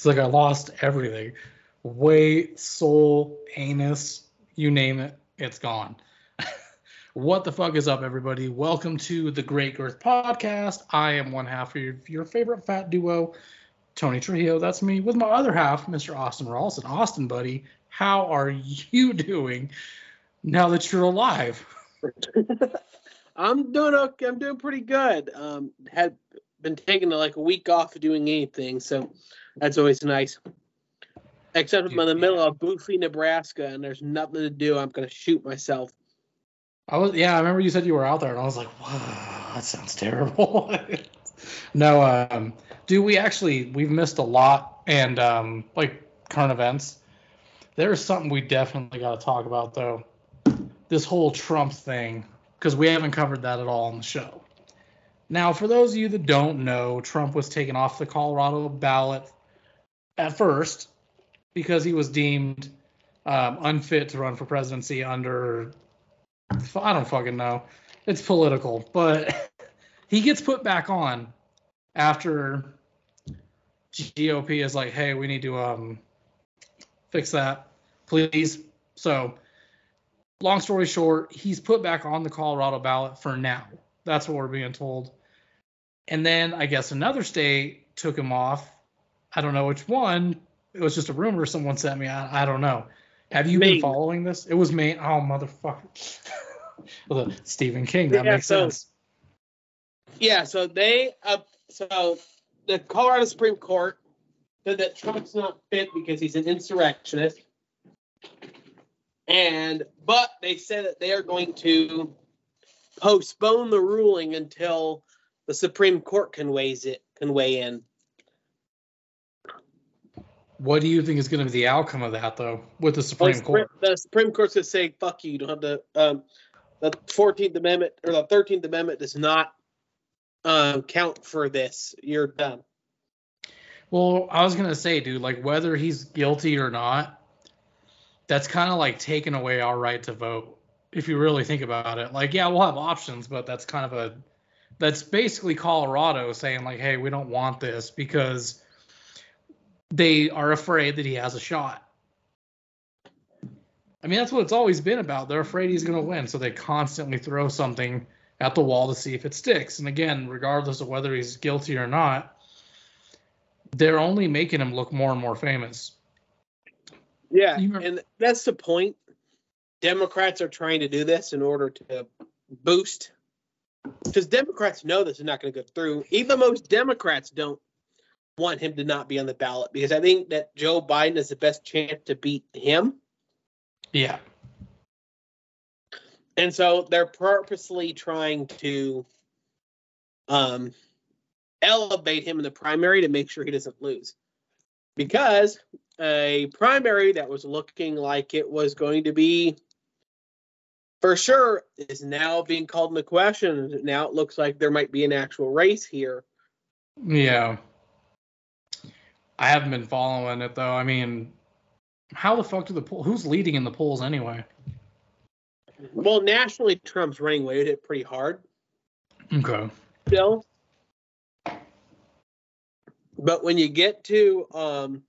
He's like, I lost everything. Weight, soul, anus, you name it, it's gone. what the fuck is up, everybody? Welcome to the Great Girth Podcast. I am one half of your, your favorite fat duo, Tony Trujillo. That's me. With my other half, Mr. Austin Rawls. And Austin, buddy, how are you doing now that you're alive? I'm doing okay. I'm doing pretty good. Um, had been taking like a week off of doing anything, so that's always nice. Except I'm in the middle of Boofy, Nebraska, and there's nothing to do. I'm gonna shoot myself. I was yeah. I remember you said you were out there, and I was like, wow, that sounds terrible. no, um, do we actually we've missed a lot, and um, like current events. There's something we definitely got to talk about though. This whole Trump thing, because we haven't covered that at all on the show. Now, for those of you that don't know, Trump was taken off the Colorado ballot at first because he was deemed um, unfit to run for presidency under I don't fucking know. It's political, but he gets put back on after GOP is like, "Hey, we need to um fix that, please." So, long story short, he's put back on the Colorado ballot for now. That's what we're being told. And then I guess another state took him off. I don't know which one. It was just a rumor someone sent me. I, I don't know. Have you Maine. been following this? It was Maine. Oh, motherfucker. well, Stephen King. That yeah, makes so, sense. Yeah. So they, uh, so the Colorado Supreme Court said that Trump's not fit because he's an insurrectionist. And, but they said that they are going to postpone the ruling until the Supreme Court can weighs it can weigh in. What do you think is going to be the outcome of that, though, with the Supreme well, Court? The Supreme Court's going to say, "Fuck you! You don't have to." Um, the Fourteenth Amendment or the Thirteenth Amendment does not um, count for this. You're done. Well, I was gonna say, dude, like whether he's guilty or not, that's kind of like taking away our right to vote. If you really think about it, like, yeah, we'll have options, but that's kind of a that's basically Colorado saying like, "Hey, we don't want this because they are afraid that he has a shot." I mean, that's what it's always been about. They're afraid he's going to win, so they constantly throw something at the wall to see if it sticks. And again, regardless of whether he's guilty or not, they're only making him look more and more famous. Yeah, and that's the point. Democrats are trying to do this in order to boost because Democrats know this is not going to go through. Even most Democrats don't want him to not be on the ballot because I think that Joe Biden is the best chance to beat him. Yeah. And so they're purposely trying to um, elevate him in the primary to make sure he doesn't lose. Because a primary that was looking like it was going to be for sure is now being called into question. Now it looks like there might be an actual race here. Yeah. I haven't been following it though. I mean, how the fuck do the poll? Who's leading in the polls anyway? Well, nationally, Trump's running away with it pretty hard. Okay. Still, but when you get to um,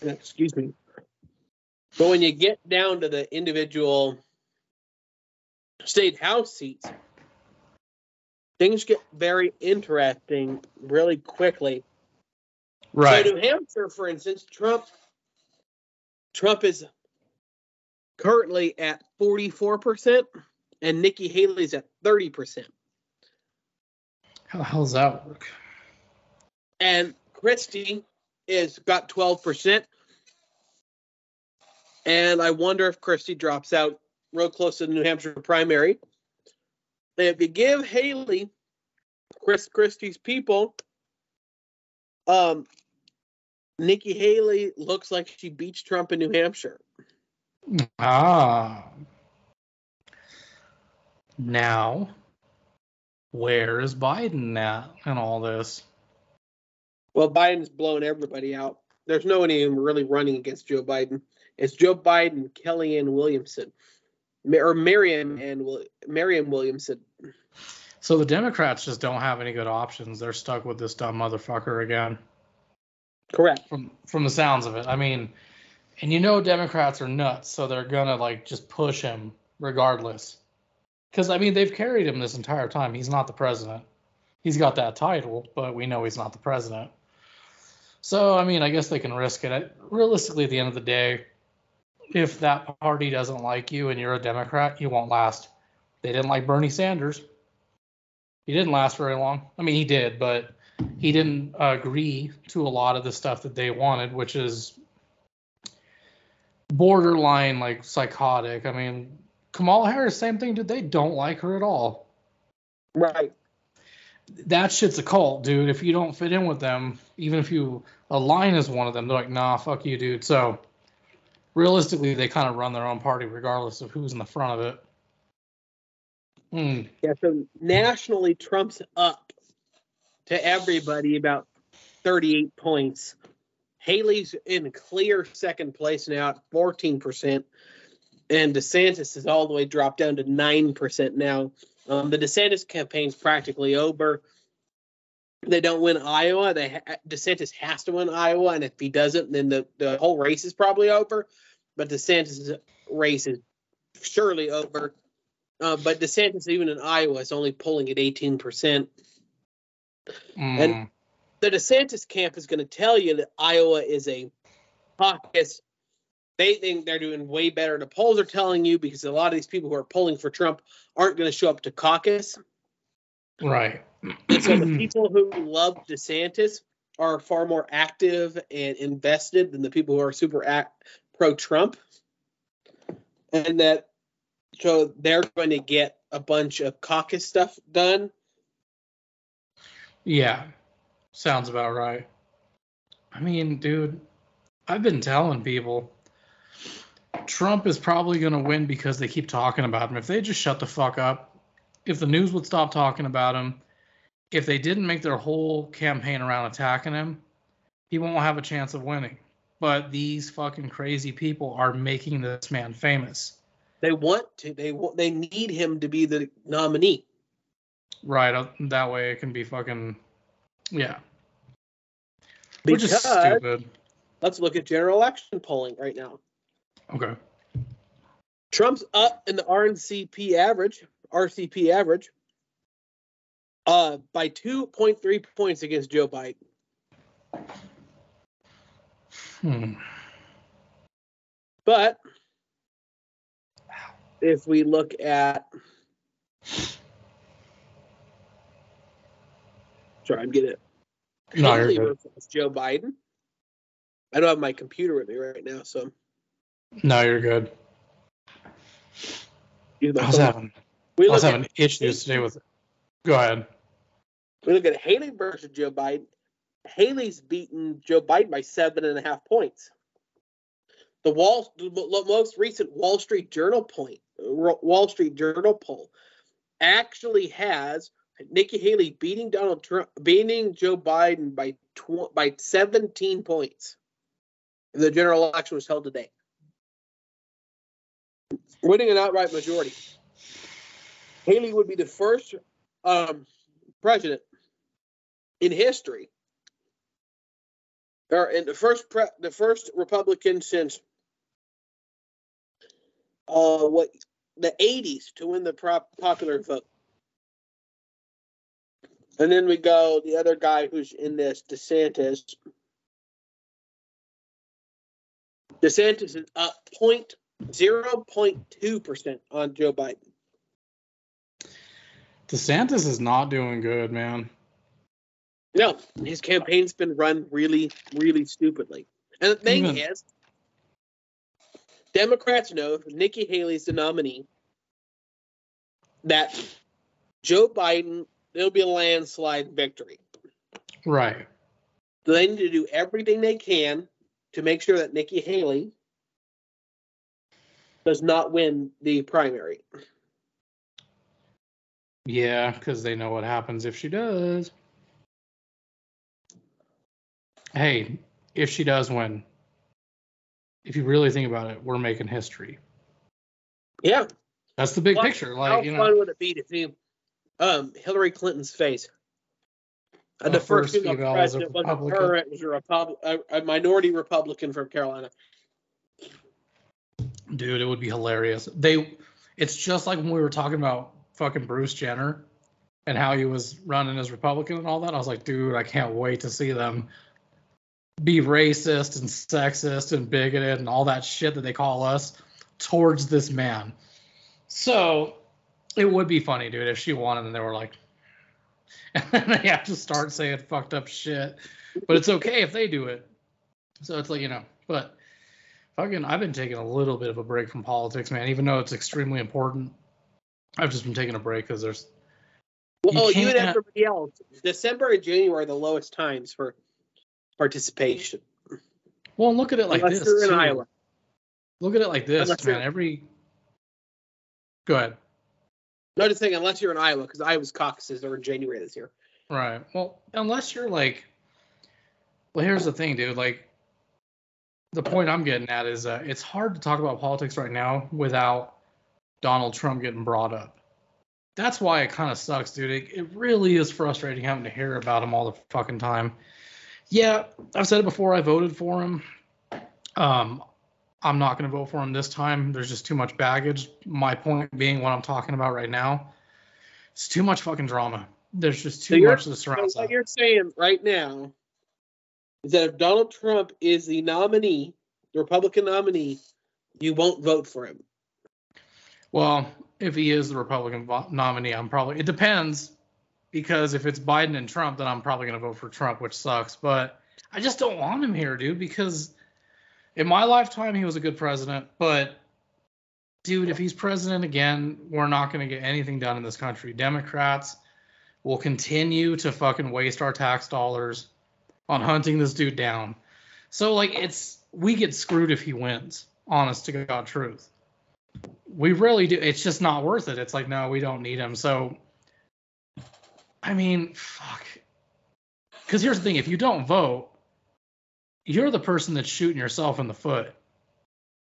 excuse me, but when you get down to the individual state house seats, things get very interesting really quickly. Right. So New Hampshire, for instance, Trump Trump is currently at 44% and Nikki Haley's at 30%. How the hell does that work? And Christie is got 12%. And I wonder if Christie drops out real close to the New Hampshire primary. And if you give Haley, Chris Christie's people, um, Nikki Haley looks like she beats Trump in New Hampshire. Ah. Now, where is Biden at in all this? Well, Biden's blown everybody out. There's no one even really running against Joe Biden. It's Joe Biden, Kellyanne Williamson or Marianne and Marianne Williamson. So the Democrats just don't have any good options. They're stuck with this dumb motherfucker again. Correct. from from the sounds of it. I mean, and you know Democrats are nuts, so they're gonna like just push him regardless. Because I mean, they've carried him this entire time. He's not the president. He's got that title, but we know he's not the president. So I mean, I guess they can risk it. I- Realistically, at the end of the day, if that party doesn't like you and you're a Democrat, you won't last. They didn't like Bernie Sanders. He didn't last very long. I mean, he did, but he didn't agree to a lot of the stuff that they wanted, which is borderline like psychotic. I mean, Kamala Harris, same thing, dude. They don't like her at all. Right. That shit's a cult, dude. If you don't fit in with them, even if you align as one of them, they're like, nah, fuck you, dude. So realistically, they kind of run their own party regardless of who's in the front of it. Hmm. Yeah. So nationally, Trump's up to everybody about 38 points. Haley's in clear second place now at 14%. And DeSantis has all the way dropped down to 9% now. Um, the DeSantis campaign's practically over. They don't win Iowa. They ha- DeSantis has to win Iowa, and if he doesn't, then the, the whole race is probably over. But DeSantis' race is surely over. Uh, but DeSantis, even in Iowa, is only polling at 18%. Hmm. And- the DeSantis camp is going to tell you that Iowa is a caucus. They think they're doing way better. The polls are telling you because a lot of these people who are polling for Trump aren't going to show up to caucus. right. And so the people who love DeSantis are far more active and invested than the people who are super act, pro Trump. And that so they're going to get a bunch of caucus stuff done. Yeah, sounds about right. I mean, dude, I've been telling people Trump is probably going to win because they keep talking about him. If they just shut the fuck up, if the news would stop talking about him, if they didn't make their whole campaign around attacking him, he won't have a chance of winning. But these fucking crazy people are making this man famous. They want to. They want. They need him to be the nominee. Right. uh, That way it can be fucking. Yeah. Which is stupid. let's look at general election polling right now. Okay. Trump's up in the RNCP average, RCP average, uh, by 2.3 points against Joe Biden. Hmm. But if we look at, sorry, I'm getting it. No, you're good. versus Joe Biden. I don't have my computer with me right now, so No, you're good. I was having we I was having issues today with. Go ahead. we look at Haley versus Joe Biden. Haley's beaten Joe Biden by seven and a half points. The Wall, the most recent Wall Street Journal point, Wall Street Journal poll, actually has Nikki Haley beating Donald Trump, beating Joe Biden by tw- by 17 points. The general election was held today, winning an outright majority. Haley would be the first um, president in history, or in the first pre- the first Republican since uh what the 80s to win the prop- popular vote. And then we go the other guy who's in this, DeSantis. DeSantis is up point zero point two percent on Joe Biden. DeSantis is not doing good, man. No, his campaign's been run really, really stupidly. And the thing Even- is, Democrats know Nikki Haley's the nominee, that Joe Biden, it'll be a landslide victory. Right. They need to do everything they can to make sure that Nikki Haley does not win the primary. Yeah, because they know what happens if she does. Hey, if she does win, if you really think about it, we're making history. Yeah. That's the big Well, picture. How Like, you fun would it be to see um, Hillary Clinton's face? Uh, the first first female female as a president was a, Republican. current, was a, Repub- a, a minority Republican from Carolina. Dude, it would be hilarious. They, it's just like when we were talking about fucking Bruce Jenner and how he was running as Republican and all that. I was like, dude, I can't wait to see them be racist and sexist and bigoted and all that shit that they call us towards this man. So it would be funny, dude, if she won and they were like, and then they have to start saying fucked up shit. But it's okay if they do it. So it's like, you know, but fucking, I've been taking a little bit of a break from politics, man, even though it's extremely important. I've just been taking a break because there's, Well, you, and everybody else, December and January are the lowest times for participation. well, look at it like unless this. you're in too. Iowa. Look at it like this, Unless man. Every, go ahead. No, just saying, unless you're in Iowa, because Iowa's caucuses are in January this year. Right. Well, unless you're like, well, here's the thing, dude. Like, the point I'm getting at is uh, it's hard to talk about politics right now without Donald Trump getting brought up. That's why it kind of sucks, dude. It, it really is frustrating having to hear about him all the fucking time. Yeah, I've said it before. I voted for him. Um, I'm not going to vote for him this time. There's just too much baggage. My point being, what I'm talking about right now, it's too much fucking drama. There's just too you're- much that So surrounds what that. you're saying right now is that if Donald Trump is the nominee, the Republican nominee, you won't vote for him. Well, if he is the Republican nominee, I'm probably. It depends, because if it's Biden and Trump, then I'm probably going to vote for Trump, which sucks. But I just don't want him here, dude, because in my lifetime he was a good president. But dude, if he's president again, we're not going to get anything done in this country. Democrats will continue to fucking waste our tax dollars on hunting this dude down. So like, it's we get screwed if he wins. Honest to God, truth we really do. It's just not worth it. It's like, no, we don't need him. So, I mean, fuck. Because here's the thing: if you don't vote, you're the person that's shooting yourself in the foot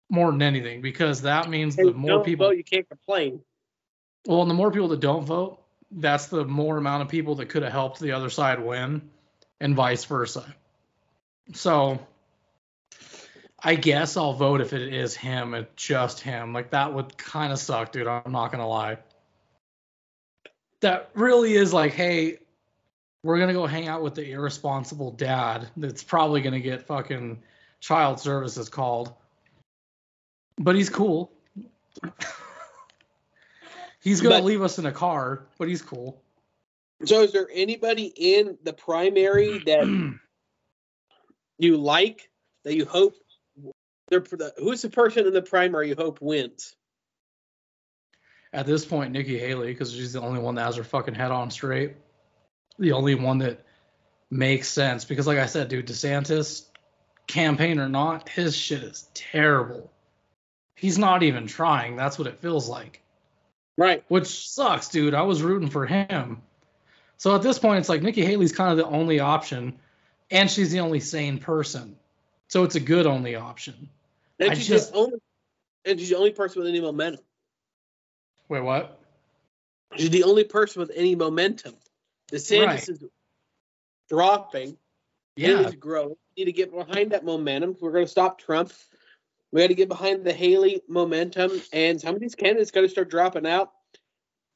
more than anything. Because that means the more don't people, vote, you can't complain. well, and the more people that don't vote, that's the more amount of people that could have helped the other side win, and vice versa. So, I guess I'll vote if it is him, it's just him. Like that would kind of suck, dude. I'm not gonna lie. That really is like, hey, we're gonna go hang out with the irresponsible dad that's probably gonna get fucking child services called. But he's cool. he's gonna But- leave us in a car, but he's cool. So, is there anybody in the primary that you like that you hope? They're, who's the person in the primary you hope wins? At this point, Nikki Haley, because she's the only one that has her fucking head on straight. The only one that makes sense. Because, like I said, dude, DeSantis, campaign or not, his shit is terrible. He's not even trying. That's what it feels like. Right. Which sucks, dude. I was rooting for him. So at this point, it's like Nikki Haley's kind of the only option, and she's the only sane person. So it's a good only option. And I she's just- the only, and she's the only person with any momentum. Wait, what? She's the only person with any momentum. DeSantis Right. is dropping. Yeah, needs to grow. We need to get behind that momentum. We're going to stop Trump. We got to get behind the Haley momentum, and some of these candidates got to start dropping out,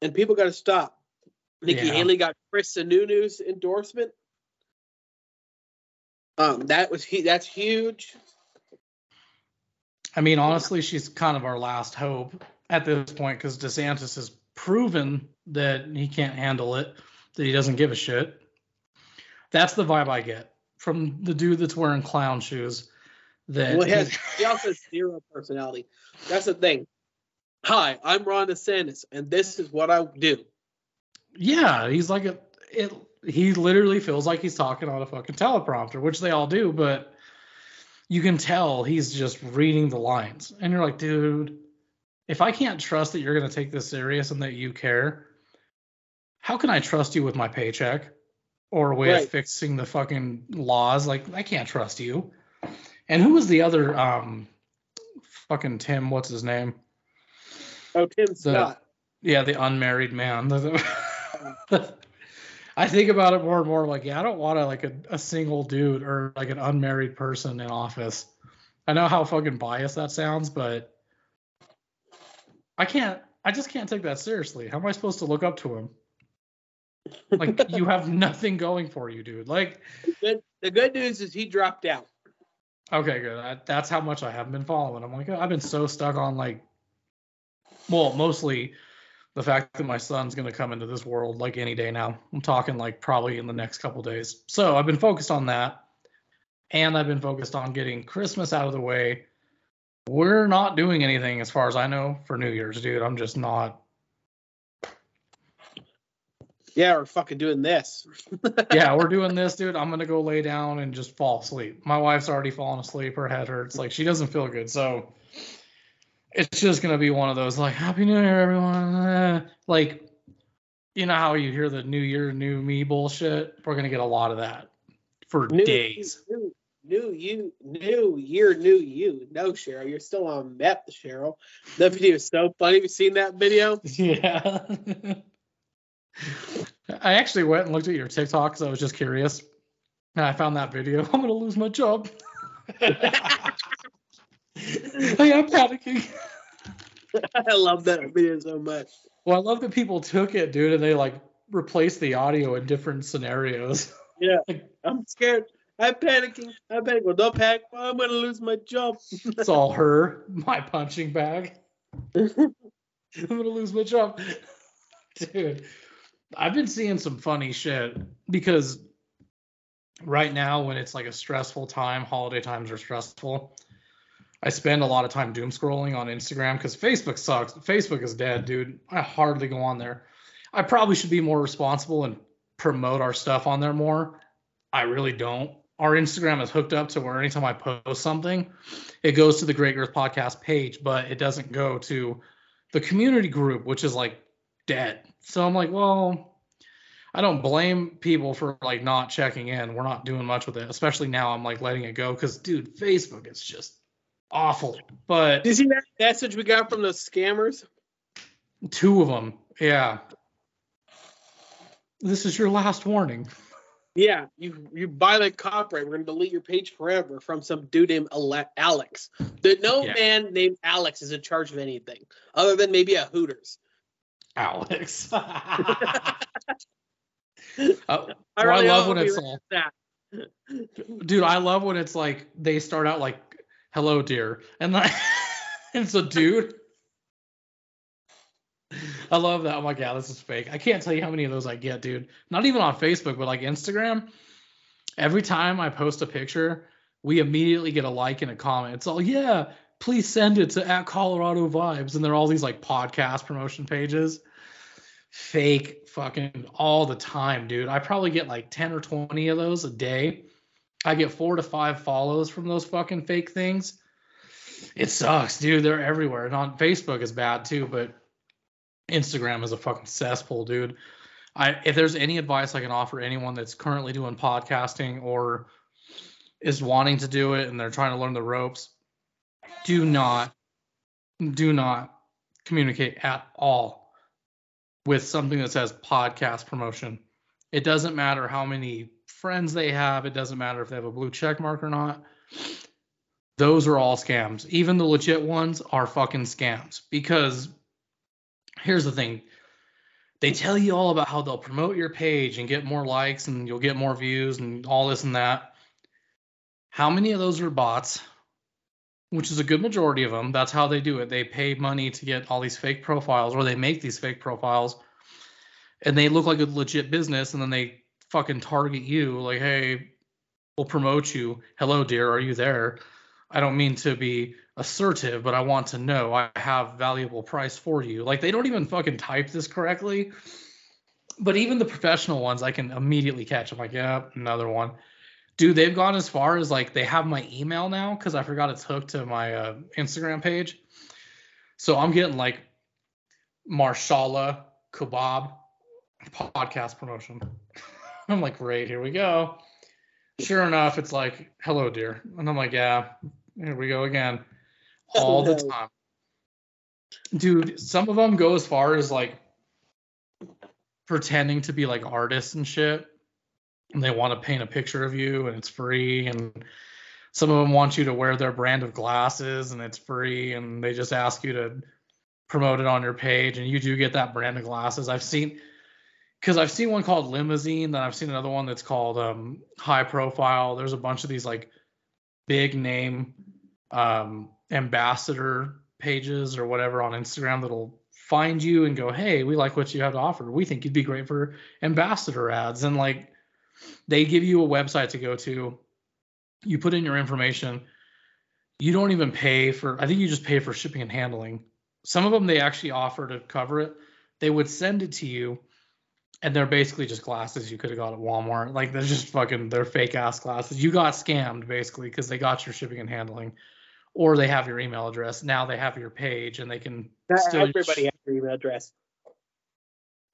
and people got to stop. Nikki Yeah. Haley got Chris Sununu's endorsement. Um, that was he. That's huge. I mean, honestly, she's kind of our last hope at this point because DeSantis has proven that he can't handle it, that he doesn't give a shit. That's the vibe I get from the dude that's wearing clown shoes. That Well, he, has, he also has zero personality. That's the thing. Hi, I'm Ron DeSantis, and this is what I do. yeah, he's like a it. He literally feels like he's talking on a fucking teleprompter, which they all do, but you can tell he's just reading the lines, and you're like, dude, if I can't trust that you're gonna take this serious and that you care, how can I trust you with my paycheck or with Right. fixing the fucking laws? Like, I can't trust you. And who was the other um fucking Tim, what's his name? Oh, Tim Scott. Yeah, the unmarried man. I think about it more and more. Like, yeah, I don't want to like a, a single dude or like an unmarried person in office. I know how fucking biased that sounds, but I can't. I just can't take that seriously. How am I supposed to look up to him? Like, you have nothing going for you, dude. Like, The good, the good news is he dropped out. okay, good. I, that's how much I haven't been following. I'm like, I've been so stuck on like, well, mostly the fact that my son's gonna come into this world like any day now. I'm talking like probably in the next couple days. So I've been focused on that, and I've been focused on getting Christmas out of the way. We're not doing anything as far as I know for New Year's, dude. I'm just not. Yeah, we're fucking doing this. Yeah, we're doing this, dude. I'm gonna go lay down and just fall asleep. My wife's already fallen asleep. Her head hurts. Like she doesn't feel good. So it's just gonna be one of those like Happy New Year, everyone. eh. Like you know how you hear the New Year, New Me bullshit. We're gonna get a lot of that for New, days. New, new you, new year, new you. No, Cheryl, you're still on meth, Cheryl. That video is so funny. Have you seen that video? Yeah. I actually went and looked at your TikTok because I was just curious. And I found that video. I'm gonna lose my job. I am panicking. I love that video so much. Well, I love that people took it, dude, and they like replaced the audio in different scenarios. Yeah, I'm scared. I'm panicking. I'm panicking. Well, don't panic. I'm gonna lose my job. It's all her, my punching bag. I'm gonna lose my job. Dude, I've been seeing some funny shit because right now, when it's like a stressful time, holiday times are stressful. I spend a lot of time doom scrolling on Instagram because Facebook sucks. Facebook is dead, dude. I hardly go on there. I probably should be more responsible and promote our stuff on there more. I really don't. Our Instagram is hooked up to where anytime I post something, it goes to the Great Girth Podcast page, but it doesn't go to the community group, which is like dead. So I'm like, well, I don't blame people for like not checking in. We're not doing much with it, especially now. I'm like letting it go because, dude, Facebook is just awful. But Did you see that message we got from those scammers? two of them, yeah. This is your last warning. Yeah, you you violate copyright. We're gonna delete your page forever from some dude named Ale- Alex. That no Yeah. man named Alex is in charge of anything other than maybe a Hooters. Alex. Uh, I, I love when it's all, that. dude. I love when it's like they start out like, "Hello, dear," and like it's a dude. I love that. I'm like, yeah, this is fake. I can't tell you how many of those I get, dude. Not even on Facebook, but like Instagram. Every time I post a picture, we immediately get a like and a comment. It's all, yeah, please send it to at Colorado Vibes. And they're all these like podcast promotion pages. Fake fucking all the time, dude. I probably get like 10 or 20 of those a day. I get four to five follows from those fucking fake things. It sucks, dude. They're everywhere. And on Facebook is bad too, but Instagram is a fucking cesspool, dude. I if there's any advice I can offer anyone that's currently doing podcasting or is wanting to do it and they're trying to learn the ropes, do not do not communicate at all with something that says podcast promotion. It doesn't matter how many friends they have, it doesn't matter if they have a blue check mark or not. Those are all scams. Even the legit ones are fucking scams because here's the thing. They tell you all about how they'll promote your page and get more likes and you'll get more views and all this and that. How many of those are bots? Which is a good majority of them that's how they do it. They pay money to get all these fake profiles or they make these fake profiles. And they look like a legit business and then they fucking target you like hey we'll promote you. Hello dear. Are you there? I don't mean to be assertive, but I want to know I have valuable price for you. Like they don't even fucking type this correctly. But even the professional ones, I can immediately catch. I'm like, yeah, another one. Dude, they've gone as far as like they have my email now because I forgot it's hooked to my uh, Instagram page. So I'm getting like Marshala Kebab podcast promotion. I'm like, great, here we go. Sure enough, it's like, hello, dear. And I'm like, yeah, here we go again all the time. Dude, some of them go as far as like pretending to be like artists and shit. And they want to paint a picture of you and it's free. And some of them want you to wear their brand of glasses and it's free. And they just ask you to promote it on your page. And you do get that brand of glasses. I've seen, because I've seen one called Limousine, then I've seen another one that's called um, High Profile. There's a bunch of these like big name um, ambassador pages or whatever on Instagram that'll find you and go, hey, we like what you have to offer. We think you'd be great for ambassador ads. And like they give you a website to go to. You put in your information. You don't even pay for, I think you just pay for shipping and handling. Some of them they actually offer to cover it. They would send it to you and they're basically just glasses you could have got at Walmart. Like they're just fucking they're fake ass glasses. You got scammed basically because they got your shipping and handling, or they have your email address. Now they have your page and they can still everybody has your email address.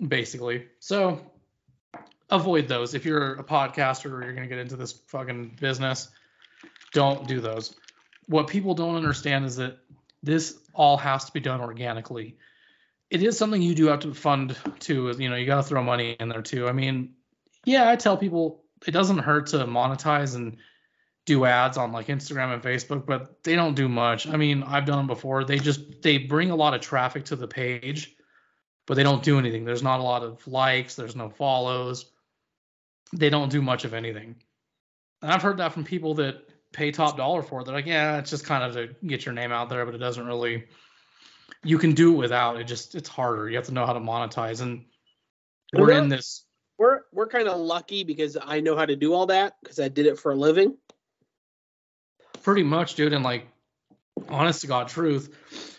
Basically, so avoid those if you're a podcaster or you're gonna get into this fucking business. Don't do those. What people don't understand is that this all has to be done organically it is something you do have to fund too. You know, you got to throw money in there too. I mean, yeah, I tell people it doesn't hurt to monetize and do ads on like Instagram and Facebook, but they don't do much. I mean, I've done them before. They just they bring a lot of traffic to the page, but they don't do anything. There's not a lot of likes, there's no follows. They don't do much of anything. And I've heard that from people that pay top dollar for it. They're like, yeah, it's just kind of to get your name out there, but it doesn't really you can do it without. It just it's harder. You have to know how to monetize, and we're, we're in this. We're we're kind of lucky because I know how to do all that because I did it for a living. Pretty much, dude, and like, honest to God, truth.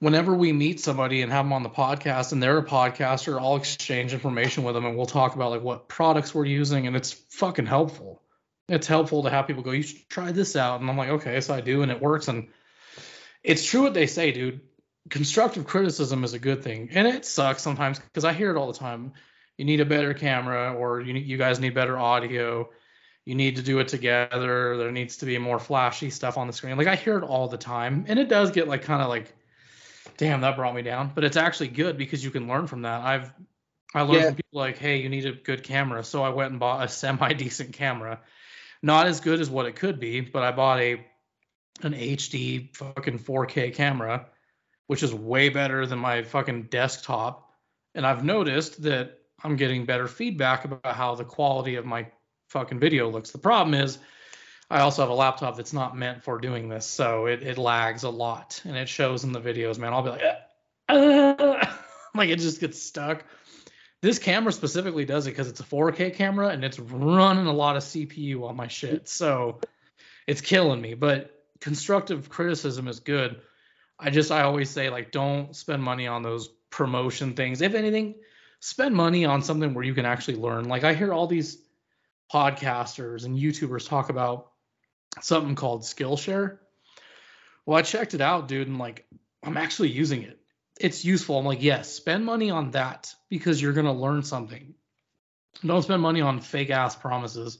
Whenever we meet somebody and have them on the podcast, and they're a podcaster, I'll exchange information with them, and we'll talk about like what products we're using, and it's fucking helpful. It's helpful to have people go, "You should try this out," and I'm like, "Okay," so I do, and it works, and it's true what they say, dude constructive criticism is a good thing, and it sucks sometimes because I hear it all the time. You need a better camera, or you you guys need better audio. You need to do it together. There needs to be more flashy stuff on the screen. Like I hear it all the time, and it does get like kind of like, damn, that brought me down. But it's actually good because you can learn from that. I've I learned yeah. from people like, hey, you need a good camera, so I went and bought a semi decent camera. Not as good as what it could be, but I bought a an HD fucking 4K camera which is way better than my fucking desktop. And I've noticed that I'm getting better feedback about how the quality of my fucking video looks. The problem is I also have a laptop that's not meant for doing this, so it, it lags a lot and it shows in the videos, man. I'll be like, uh, like it just gets stuck. This camera specifically does it because it's a 4K camera and it's running a lot of CPU on my shit. So it's killing me. But constructive criticism is good. I just I always say like don't spend money on those promotion things. If anything, spend money on something where you can actually learn. Like I hear all these podcasters and YouTubers talk about something called Skillshare. Well, I checked it out, dude, and like I'm actually using it. It's useful. I'm like, yes, spend money on that because you're gonna learn something. Don't spend money on fake ass promises.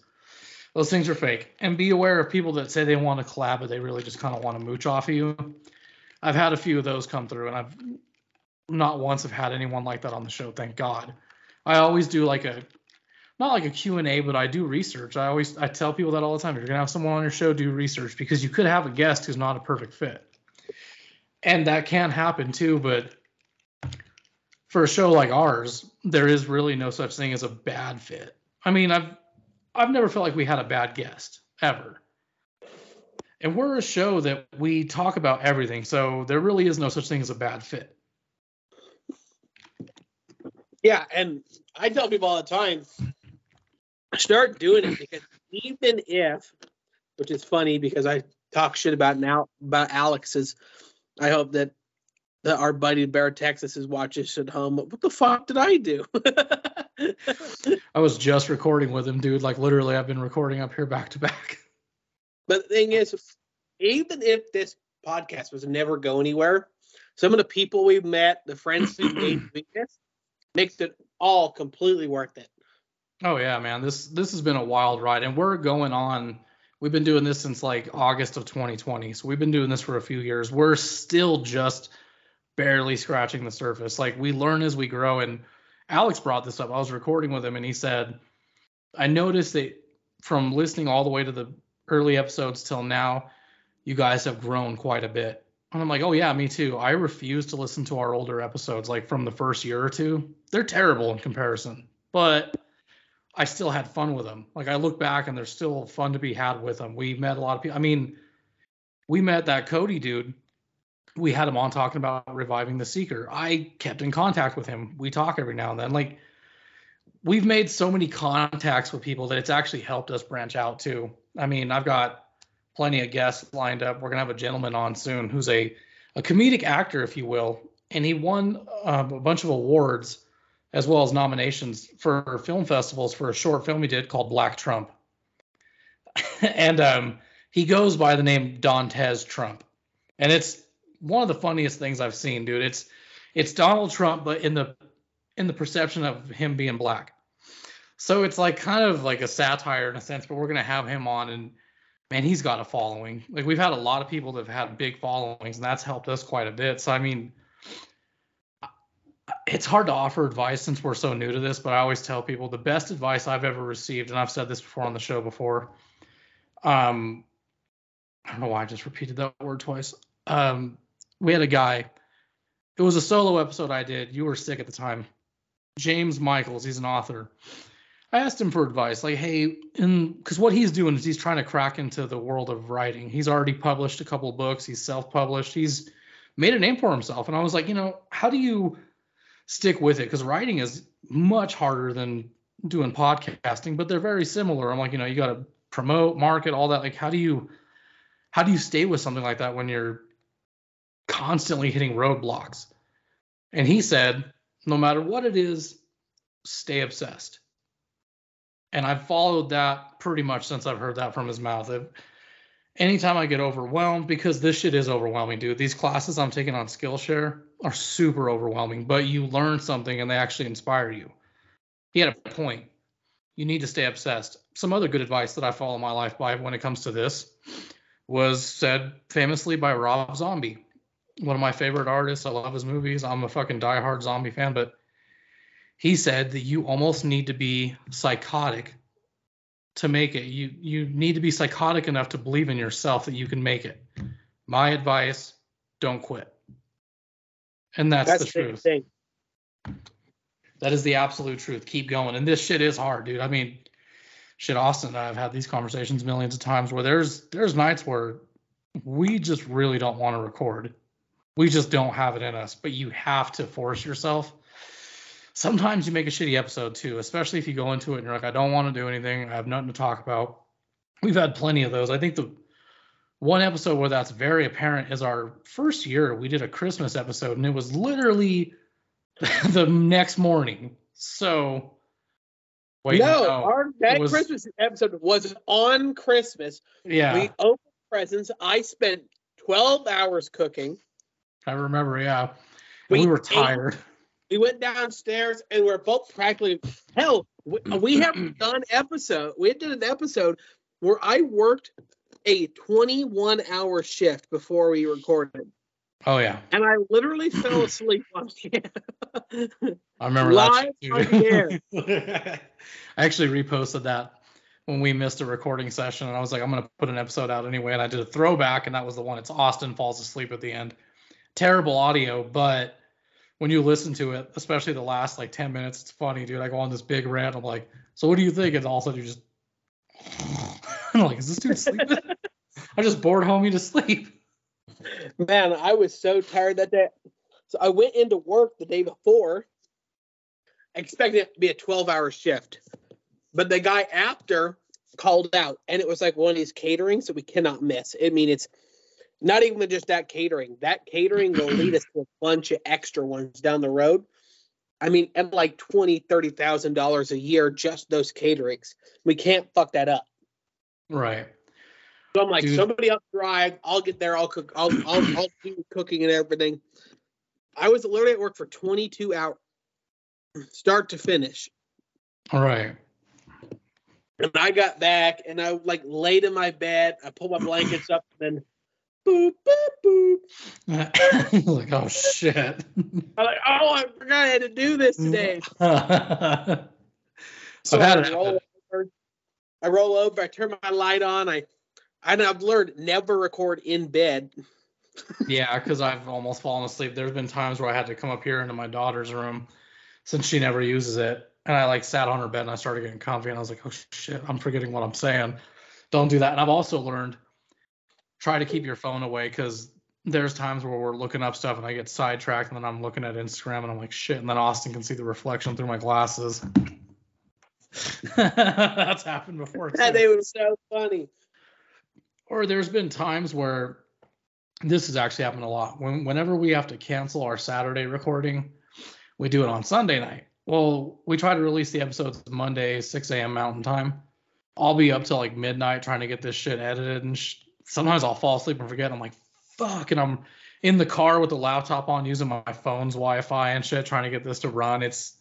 Those things are fake. And be aware of people that say they want to collab, but they really just kind of want to mooch off of you. I've had a few of those come through, and I've not once have had anyone like that on the show. Thank God. I always do like a not like a Q&A, but I do research. I always I tell people that all the time. If you're gonna have someone on your show, do research because you could have a guest who's not a perfect fit, and that can happen too. But for a show like ours, there is really no such thing as a bad fit. I mean, I've I've never felt like we had a bad guest ever and we're a show that we talk about everything so there really is no such thing as a bad fit yeah and i tell people all the time start doing it because even if which is funny because i talk shit about now about alex's i hope that that our buddy bear texas is watching at home. What the fuck did i do? I was just recording with him dude. Like literally i've been recording up here back to back. But the thing is, even if this podcast was never go anywhere, some of the people we've met, the friends we've made this, makes it all completely worth it. Oh yeah, man. This this has been a wild ride, and we're going on. We've been doing this since like August of 2020, so we've been doing this for a few years. We're still just barely scratching the surface. Like we learn as we grow, and Alex brought this up. I was recording with him and he said, I noticed that from listening all the way to the early episodes till now, you guys have grown quite a bit. And I'm like, oh yeah, me too. I refuse to listen to our older episodes, like from the first year or two. They're terrible in comparison, but I still had fun with them. Like I look back and there's still fun to be had with them. We met a lot of people. I mean, we met that Cody dude. We had him on talking about reviving the Seeker. I kept in contact with him. We talk every now and then. Like we've made so many contacts with people that it's actually helped us branch out too. I mean, I've got plenty of guests lined up. We're gonna have a gentleman on soon who's a a comedic actor, if you will, and he won uh, a bunch of awards as well as nominations for film festivals for a short film he did called Black Trump. and um, he goes by the name Dantes Trump, and it's one of the funniest things I've seen, dude. It's it's Donald Trump, but in the in the perception of him being black. So it's like kind of like a satire in a sense, but we're gonna have him on and man, he's got a following. Like we've had a lot of people that have had big followings, and that's helped us quite a bit. So I mean, it's hard to offer advice since we're so new to this, but I always tell people the best advice I've ever received, and I've said this before on the show before. Um, I don't know why I just repeated that word twice. Um, we had a guy. It was a solo episode I did. You were sick at the time. James Michaels, he's an author. I asked him for advice, like, hey, because what he's doing is he's trying to crack into the world of writing. He's already published a couple of books. He's self-published. He's made a name for himself. And I was like, you know, how do you stick with it? Because writing is much harder than doing podcasting, but they're very similar. I'm like, you know, you got to promote, market, all that. Like, how do you, how do you stay with something like that when you're constantly hitting roadblocks? And he said, no matter what it is, stay obsessed and I've followed that pretty much since I've heard that from his mouth. If, anytime I get overwhelmed, because this shit is overwhelming, dude. These classes I'm taking on Skillshare are super overwhelming, but you learn something and they actually inspire you. He had a point. You need to stay obsessed. Some other good advice that I follow my life by when it comes to this was said famously by Rob Zombie, one of my favorite artists. I love his movies. I'm a fucking diehard zombie fan, but he said that you almost need to be psychotic to make it. You you need to be psychotic enough to believe in yourself that you can make it. My advice, don't quit. And that's, that's the truth. Thing. That is the absolute truth. Keep going. And this shit is hard, dude. I mean, shit, Austin and I have had these conversations millions of times where there's there's nights where we just really don't want to record. We just don't have it in us. But you have to force yourself sometimes you make a shitty episode too, especially if you go into it and you're like, I don't want to do anything. I have nothing to talk about. We've had plenty of those. I think the one episode where that's very apparent is our first year. We did a Christmas episode and it was literally the next morning. So wait, no, no our that was, Christmas episode was on Christmas. Yeah. We opened presents. I spent 12 hours cooking. I remember, yeah. We, we, were tired. We went downstairs and we're both practically hell. We, we have done episode. We did an episode where I worked a 21 hour shift before we recorded. Oh yeah. And I literally fell asleep on I remember Live that too. I actually reposted that when we missed a recording session and I was like, I'm gonna put an episode out anyway. And I did a throwback and that was the one. It's Austin falls asleep at the end. Terrible audio, but when you listen to it, especially the last like 10 minutes, it's funny, dude. I go on this big rant. I'm like, so what do you think? And all of a sudden you just, I'm like, is this dude sleeping? I just bored homie to sleep. Man, I was so tired that day. So I went into work the day before, expecting it to be a 12 hour shift. But the guy after called out, and it was like one of these caterings that we cannot miss. I mean, it's not even just that catering. That catering will lead us to a bunch of extra ones down the road. I mean, at like twenty, thirty thousand dollars a year, just those caterings. We can't fuck that up. Right. So I'm like, Dude. somebody else drive. I'll get there. I'll cook. I'll, I'll, I'll do cooking and everything. I was literally at work for 22 hours, start to finish. All right. And I got back and I like laid in my bed. I pulled my blankets up and then boop, boop, boop. like, oh shit. I'm like, oh, I forgot I had to do this today. So I roll over. I roll over. I turn my light on. I, and I've learned never record in bed. Yeah, because I've almost fallen asleep. There's been times where I had to come up here into my daughter's room since she never uses it. And I like sat on her bed and I started getting comfy and I was like, oh shit, I'm forgetting what I'm saying. Don't do that. And I've also learned try to keep your phone away because there's times where we're looking up stuff and I get sidetracked and then I'm looking at Instagram and I'm like, shit. And then Austin can see the reflection through my glasses. That's happened before. too. That day was so funny. or there's been times where this has actually happened a lot. When whenever we have to cancel our Saturday recording, we do it on Sunday night. Well, we try to release the episodes Monday, 6 a.m. Mountain Time. I'll be up till like midnight trying to get this shit edited, and sh- sometimes I'll fall asleep and forget. I'm like, fuck, and I'm in the car with the laptop on, using my phone's Wi-Fi and shit, trying to get this to run. It's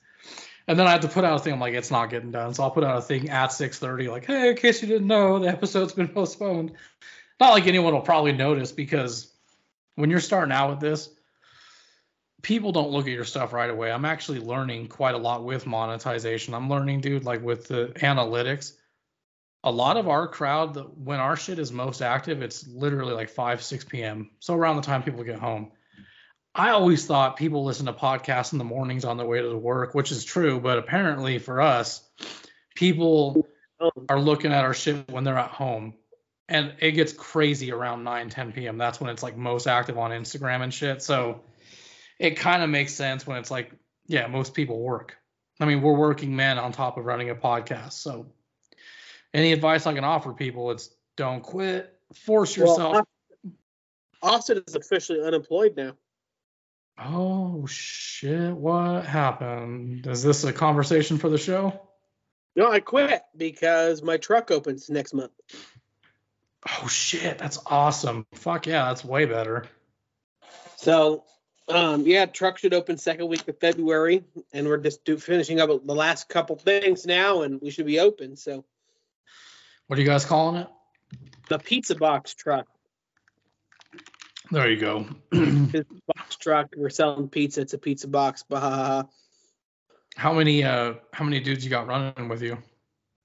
and then I have to put out a thing. I'm like, it's not getting done, so I'll put out a thing at 6:30, like, hey, in case you didn't know, the episode's been postponed. Not like anyone will probably notice because when you're starting out with this, people don't look at your stuff right away. I'm actually learning quite a lot with monetization. I'm learning, dude, like with the analytics. A lot of our crowd, when our shit is most active, it's literally like 5, 6 p.m. So around the time people get home. I always thought people listen to podcasts in the mornings on their way to work, which is true, but apparently for us, people are looking at our shit when they're at home. And it gets crazy around 9, 10 p.m. That's when it's like most active on Instagram and shit. So it kind of makes sense when it's like, yeah, most people work. I mean, we're working men on top of running a podcast. So any advice I can offer people, it's don't quit, force Well, yourself. Austin is officially unemployed now. oh shit, what happened? Is this a conversation for the show? No, I quit because my truck opens next month. Oh shit, that's awesome. Fuck yeah, that's way better. So, um, yeah, truck should open second week of February, and we're just do, finishing up the last couple things now, and we should be open. So, What are you guys calling it? the pizza box truck, There you go. Box truck, we're selling pizza. It's a pizza box. Bah, how many uh how many dudes you got running with you?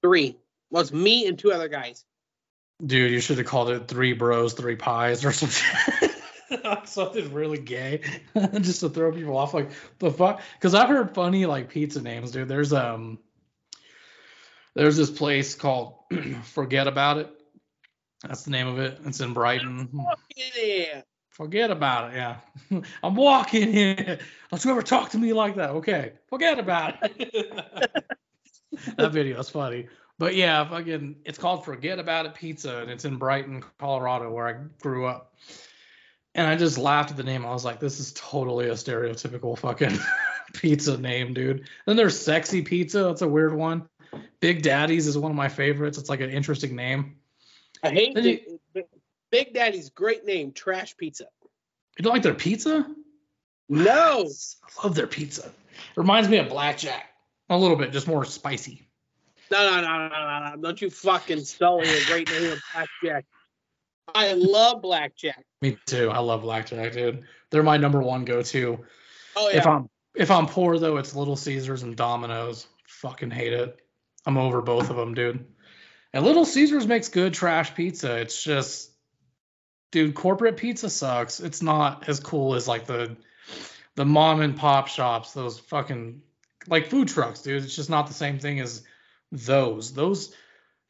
three. Well, it's me and two other guys. Dude, you should have called it three bros, three pies or something. something really gay. Just to throw people off like the fuck. Because I've heard funny like pizza names, dude. There's um there's this place called Forget About It. That's the name of it. It's in Brighton. Forget about it, yeah. I'm walking here. Don't you ever talk to me like that. Okay. Forget about it. that video is funny. But yeah, fucking it's called Forget About It Pizza and it's in Brighton, Colorado, where I grew up. And I just laughed at the name. I was like, this is totally a stereotypical fucking pizza name, dude. Then there's Sexy Pizza. That's a weird one. Big Daddy's is one of my favorites. It's like an interesting name. I hate Then Big, Big Daddy's great name, Trash Pizza. You don't like their pizza? No. I love their pizza. It Reminds me of blackjack. A little bit, just more spicy. No, no, no, no, no, no. Don't you fucking sully a great name of Blackjack. I love Blackjack. Me too. I love blackjack, dude. They're my number one go-to. Oh, yeah. If. I'm if I'm poor though, it's Little Caesars and Domino's. Fucking hate it. I'm over both of them, dude. And Little Caesars makes good trash pizza. It's just, dude, corporate pizza sucks. It's not as cool as like the the mom and pop shops. Those fucking like food trucks, dude. It's just not the same thing as those. Those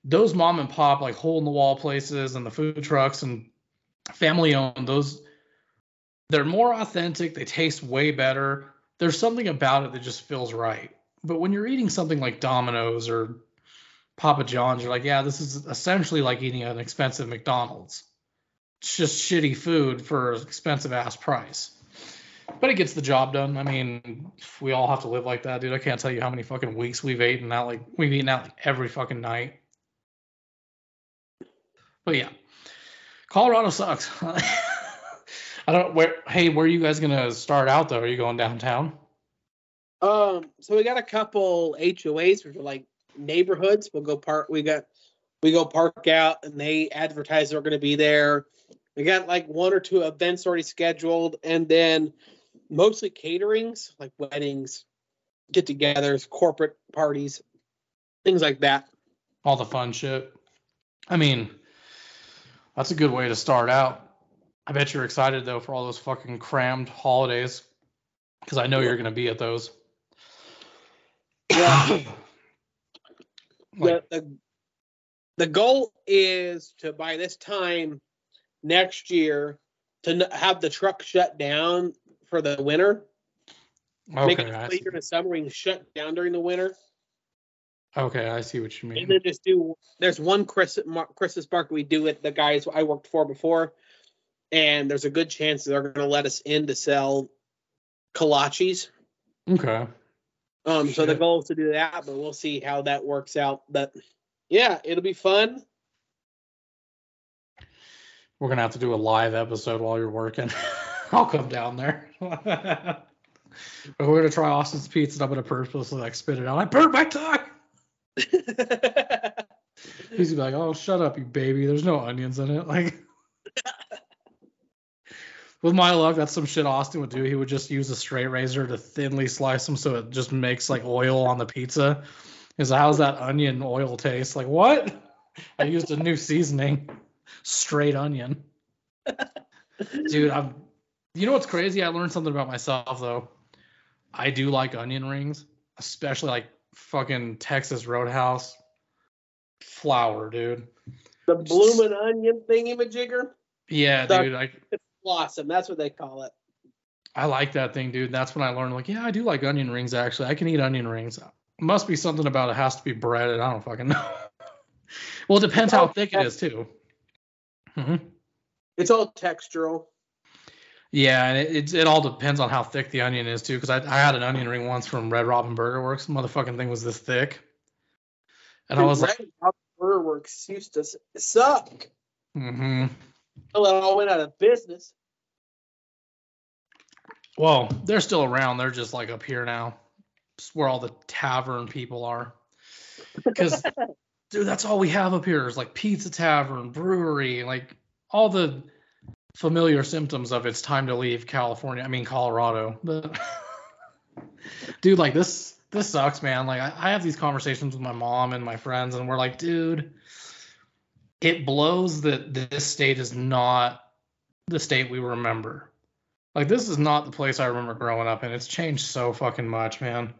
those mom and pop like hole in the wall places and the food trucks and family owned. Those they're more authentic. They taste way better. There's something about it that just feels right. But when you're eating something like Domino's or Papa John's, you're like, yeah, this is essentially like eating an expensive McDonald's. It's just shitty food for an expensive ass price. But it gets the job done. I mean, we all have to live like that, dude. I can't tell you how many fucking weeks we've eaten out like we've eaten out like every fucking night. But yeah, Colorado sucks. I don't where. Hey, where are you guys gonna start out though? Are you going downtown? Um, so we got a couple HOAs which are like neighborhoods. We'll go park. We got we go park out, and they advertise they're going to be there. We got like one or two events already scheduled, and then mostly caterings, like weddings, get-togethers, corporate parties, things like that. All the fun shit. I mean, that's a good way to start out. I bet you're excited though for all those fucking crammed holidays, because I know you're gonna be at those. Like- the, the the goal is to by this time next year to n- have the truck shut down for the winter. Okay, Make it I, later in the summer and shut down during the winter, okay, I see what you mean. and then just do. There's one Chris, Christmas market we do it. The guys I worked for before, and there's a good chance they're going to let us in to sell kolaches. Okay. Um, so the goal is to do that, but we'll see how that works out. But yeah, it'll be fun. We're gonna have to do a live episode while you're working. I'll come down there. But we're gonna try Austin's pizza and I'm gonna purposely like spit it out. I burned my tongue. He's gonna be like, "Oh, shut up, you baby. There's no onions in it." Like, with my luck, that's some shit Austin would do. He would just use a straight razor to thinly slice them so it just makes like oil on the pizza. Is how's that onion oil taste? Like what? I used a new seasoning, straight onion. Dude, I'm. You know what's crazy? I learned something about myself though. I do like onion rings, especially like fucking Texas Roadhouse flour, dude. the bloomin' onion thingy majigger. Yeah, dude. I Blossom, that's what they call it. I like that thing, dude. That's when I learned, like, yeah, I do like onion rings. Actually, I can eat onion rings. Must be something about it has to be breaded. I don't fucking know. well, it depends how thick it is too. hmm It's all textural. Yeah, and it, it it all depends on how thick the onion is too. Because I, I had an onion ring once from Red Robin Burger Works. The motherfucking thing was this thick, and I was like, Red Robin Burger Works used to suck. hmm Until it all went out of business. Well, they're still around. They're just like up here now. It's where all the tavern people are. Because, dude, that's all we have up here is like pizza tavern, brewery, like all the familiar symptoms of it's time to leave California. I mean, Colorado. But, dude, like this, this sucks, man. Like I, I have these conversations with my mom and my friends, and we're like, dude, it blows that this state is not the state we remember. Like this is not the place I remember growing up and It's changed so fucking much, man.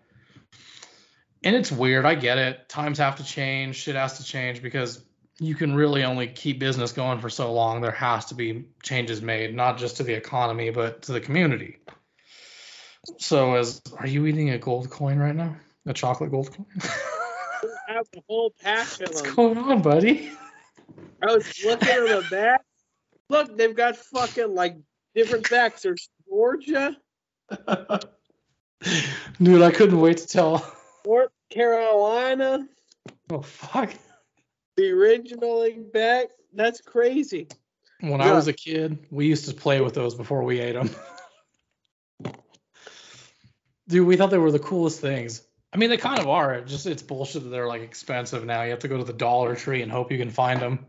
And it's weird. I get it. Times have to change. Shit has to change because you can really only keep business going for so long. There has to be changes made, not just to the economy, but to the community. So, as are you eating a gold coin right now? A chocolate gold coin? I have the whole pack of What's going on, buddy? I was looking at the back. Look, they've got fucking like different backs. There's Georgia, Dude, I couldn't wait to tell. North Carolina, Oh fuck. the original like back. That's crazy. When I was a kid, we used to play with those before we ate them. Dude, we thought they were the coolest things. I mean, they kind of are. It just it's bullshit that they're like expensive now. You have to go to the Dollar Tree and hope you can find them.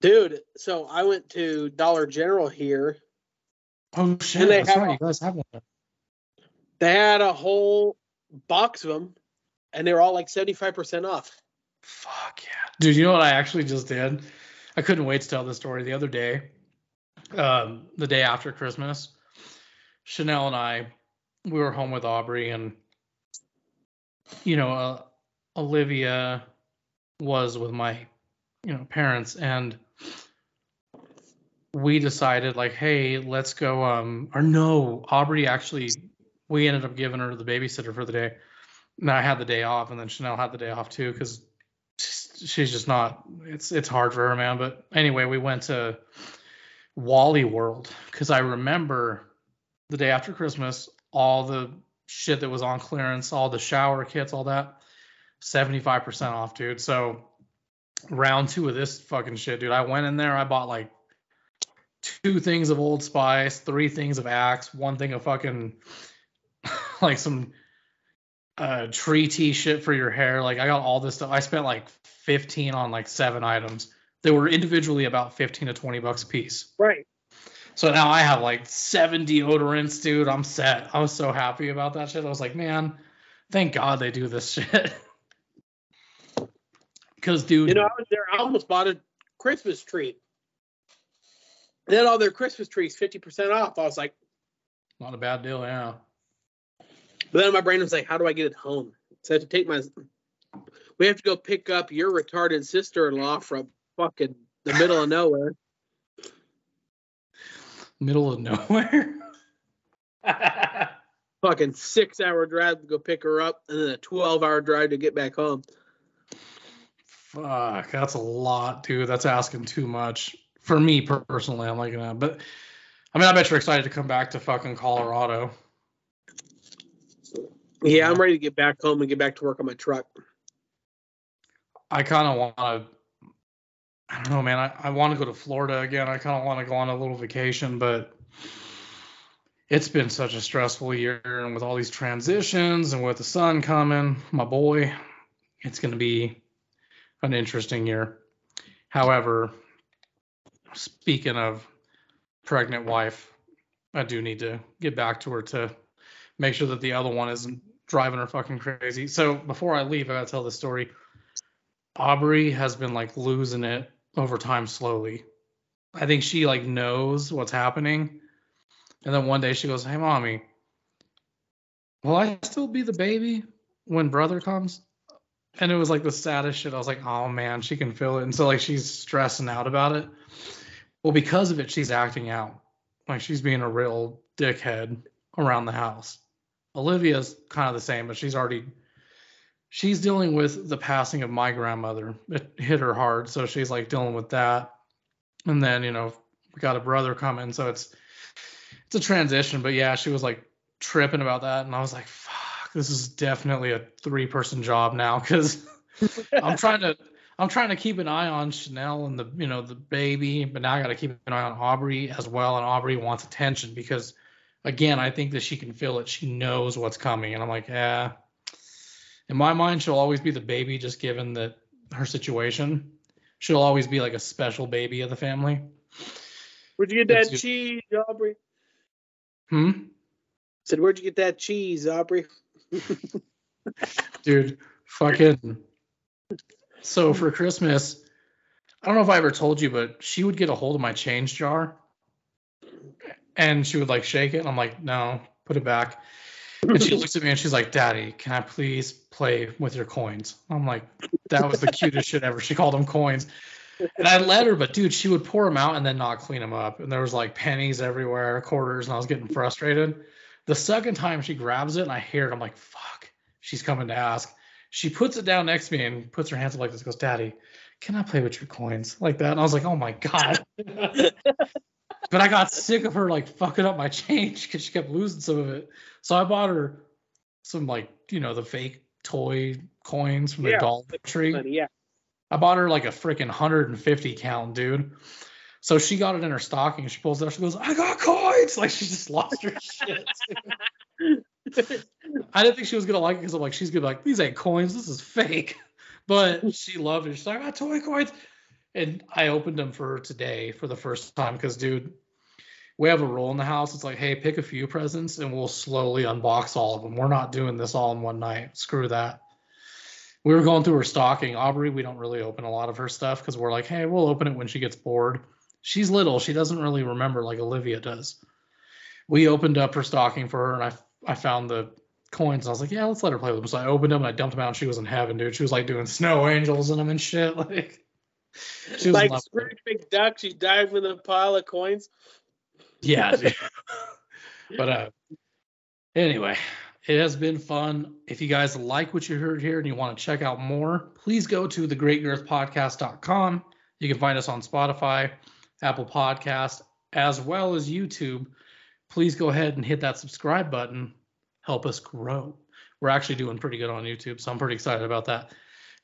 Dude, so I went to Dollar General here. Oh shit! they That's right. a- You guys have one. They had a whole box of them, and they were all like 75% off. Fuck yeah, dude! You know what I actually just did? I couldn't wait to tell this story the other day. Um, the day after Christmas, Chanel and I, we were home with Aubrey, and you know, uh, Olivia was with my, you know, parents, and we decided like, hey, let's go. Um, or no, Aubrey actually, we ended up giving her the babysitter for the day. And I had the day off, and then Chanel had the day off too, because she's just not. It's it's hard for her, man. But anyway, we went to Wally World because I remember the day after Christmas, all the shit that was on clearance, all the shower kits, all that, seventy five percent off, dude. So round two of this fucking shit, dude. I went in there, I bought like two things of Old Spice, three things of Axe, one thing of fucking like some uh tree tea shit for your hair. Like I got all this stuff. I spent like 15 on like seven items They were individually about 15 to 20 bucks a piece. Right. So now I have like seven deodorants, dude. I'm set. I was so happy about that shit. I was like, man, thank God they do this shit. Because, dude, You know, I was there. I almost bought a Christmas tree. They had all their Christmas trees 50% off. I was like, not a bad deal, yeah. but then my brain was like, how do I get it home? So I had to take my. We have to go pick up your retarded sister in law from fucking the middle of nowhere. Middle of nowhere. Fucking six hour drive to go pick her up, and then a 12 hour drive to get back home. Fuck, that's a lot, dude. That's asking too much for me personally. I'm like, nah, but I mean, I bet you're excited to come back to fucking Colorado. Yeah, I'm ready to get back home and get back to work on my truck. I kind of want to. I don't know, man. I, I want to go to Florida again. I kind of want to go on a little vacation, but it's been such a stressful year. And with all these transitions and with the son coming, my boy, it's going to be an interesting year. However, speaking of pregnant wife, I do need to get back to her to make sure that the other one isn't driving her fucking crazy. So before I leave, I gotta tell the story. Aubrey has been like losing it over time slowly. I think she like knows what's happening. And then one day she goes, Hey mommy, will I still be the baby when brother comes? And it was like the saddest shit. I was like, oh man, she can feel it. And so like she's stressing out about it. Well, because of it, she's acting out. Like she's being a real dickhead around the house. Olivia's kind of the same, but she's already she's dealing with the passing of my grandmother. It hit her hard, so she's like dealing with that. And then, you know, we got a brother coming, so it's it's a transition, but yeah, she was like tripping about that and I was like, fuck, this is definitely a three-person job now cuz I'm trying to I'm trying to keep an eye on Chanel and the you know the baby, but now I got to keep an eye on Aubrey as well. And Aubrey wants attention because, again, I think that she can feel it. She knows what's coming, and I'm like, yeah. In my mind, she'll always be the baby, just given that her situation. She'll always be like a special baby of the family. Where'd you get that It's- cheese, Aubrey? Hmm. said, where'd you get that cheese, Aubrey? dude fucking so for christmas i don't know if i ever told you but she would get a hold of my change jar and she would like shake it and i'm like no put it back and she looks at me and she's like daddy can i please play with your coins? I'm like that was the cutest shit ever. She called them coins. And i let her but dude she would pour them out and then not clean them up. And there was like pennies everywhere quarters and i was getting frustrated. The second time she grabs it and i hear it i'm like fuck she's coming to ask. She puts it down next to me and puts her hands up like this goes daddy can i play with your coins? Like that. And i was like oh my god but i got sick of her like fucking up my change because she kept losing some of it so i bought her some like you know the fake toy coins from the Yeah, dollar tree yeah. I bought her like a freaking 150 count, dude. So she got it in her stocking. She pulls it out. She goes, I got coins. Like she just lost her shit. I didn't think she was gonna like it because I'm like, she's gonna be like, these ain't coins. This is fake. But she loved it. She's like, I got toy coins. And I opened them for today for the first time because, dude, we have a rule in the house. It's like, hey, pick a few presents and we'll slowly unbox all of them. We're not doing this all in one night. Screw that we were going through her stocking. Aubrey, we don't really open a lot of her stuff because we're like, hey, we'll open it when she gets bored. She's little; she doesn't really remember like Olivia does. We opened up her stocking for her, and I I found the coins. And I was like, yeah, let's let her play with them. So I opened them and I dumped them out, and she was in heaven, dude. She was like doing snow angels in them and shit. Like she like. Scrooge McDuck, she's diving in a pile of coins. Yeah. but uh anyway, it has been fun. If you guys like what you heard here and you want to check out more, please go to thegreatgirthpodcast.com. You can find us on Spotify, Apple Podcast, as well as YouTube. Please go ahead and hit that subscribe button. Help us grow. We're actually doing pretty good on YouTube, so I'm pretty excited about that.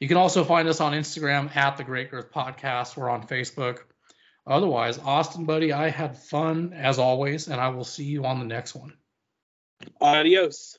You can also find us on Instagram at the Great Girth Podcast. We're on Facebook. Otherwise, Austin, buddy, I had fun as always, and I will see you on the next one. Adios.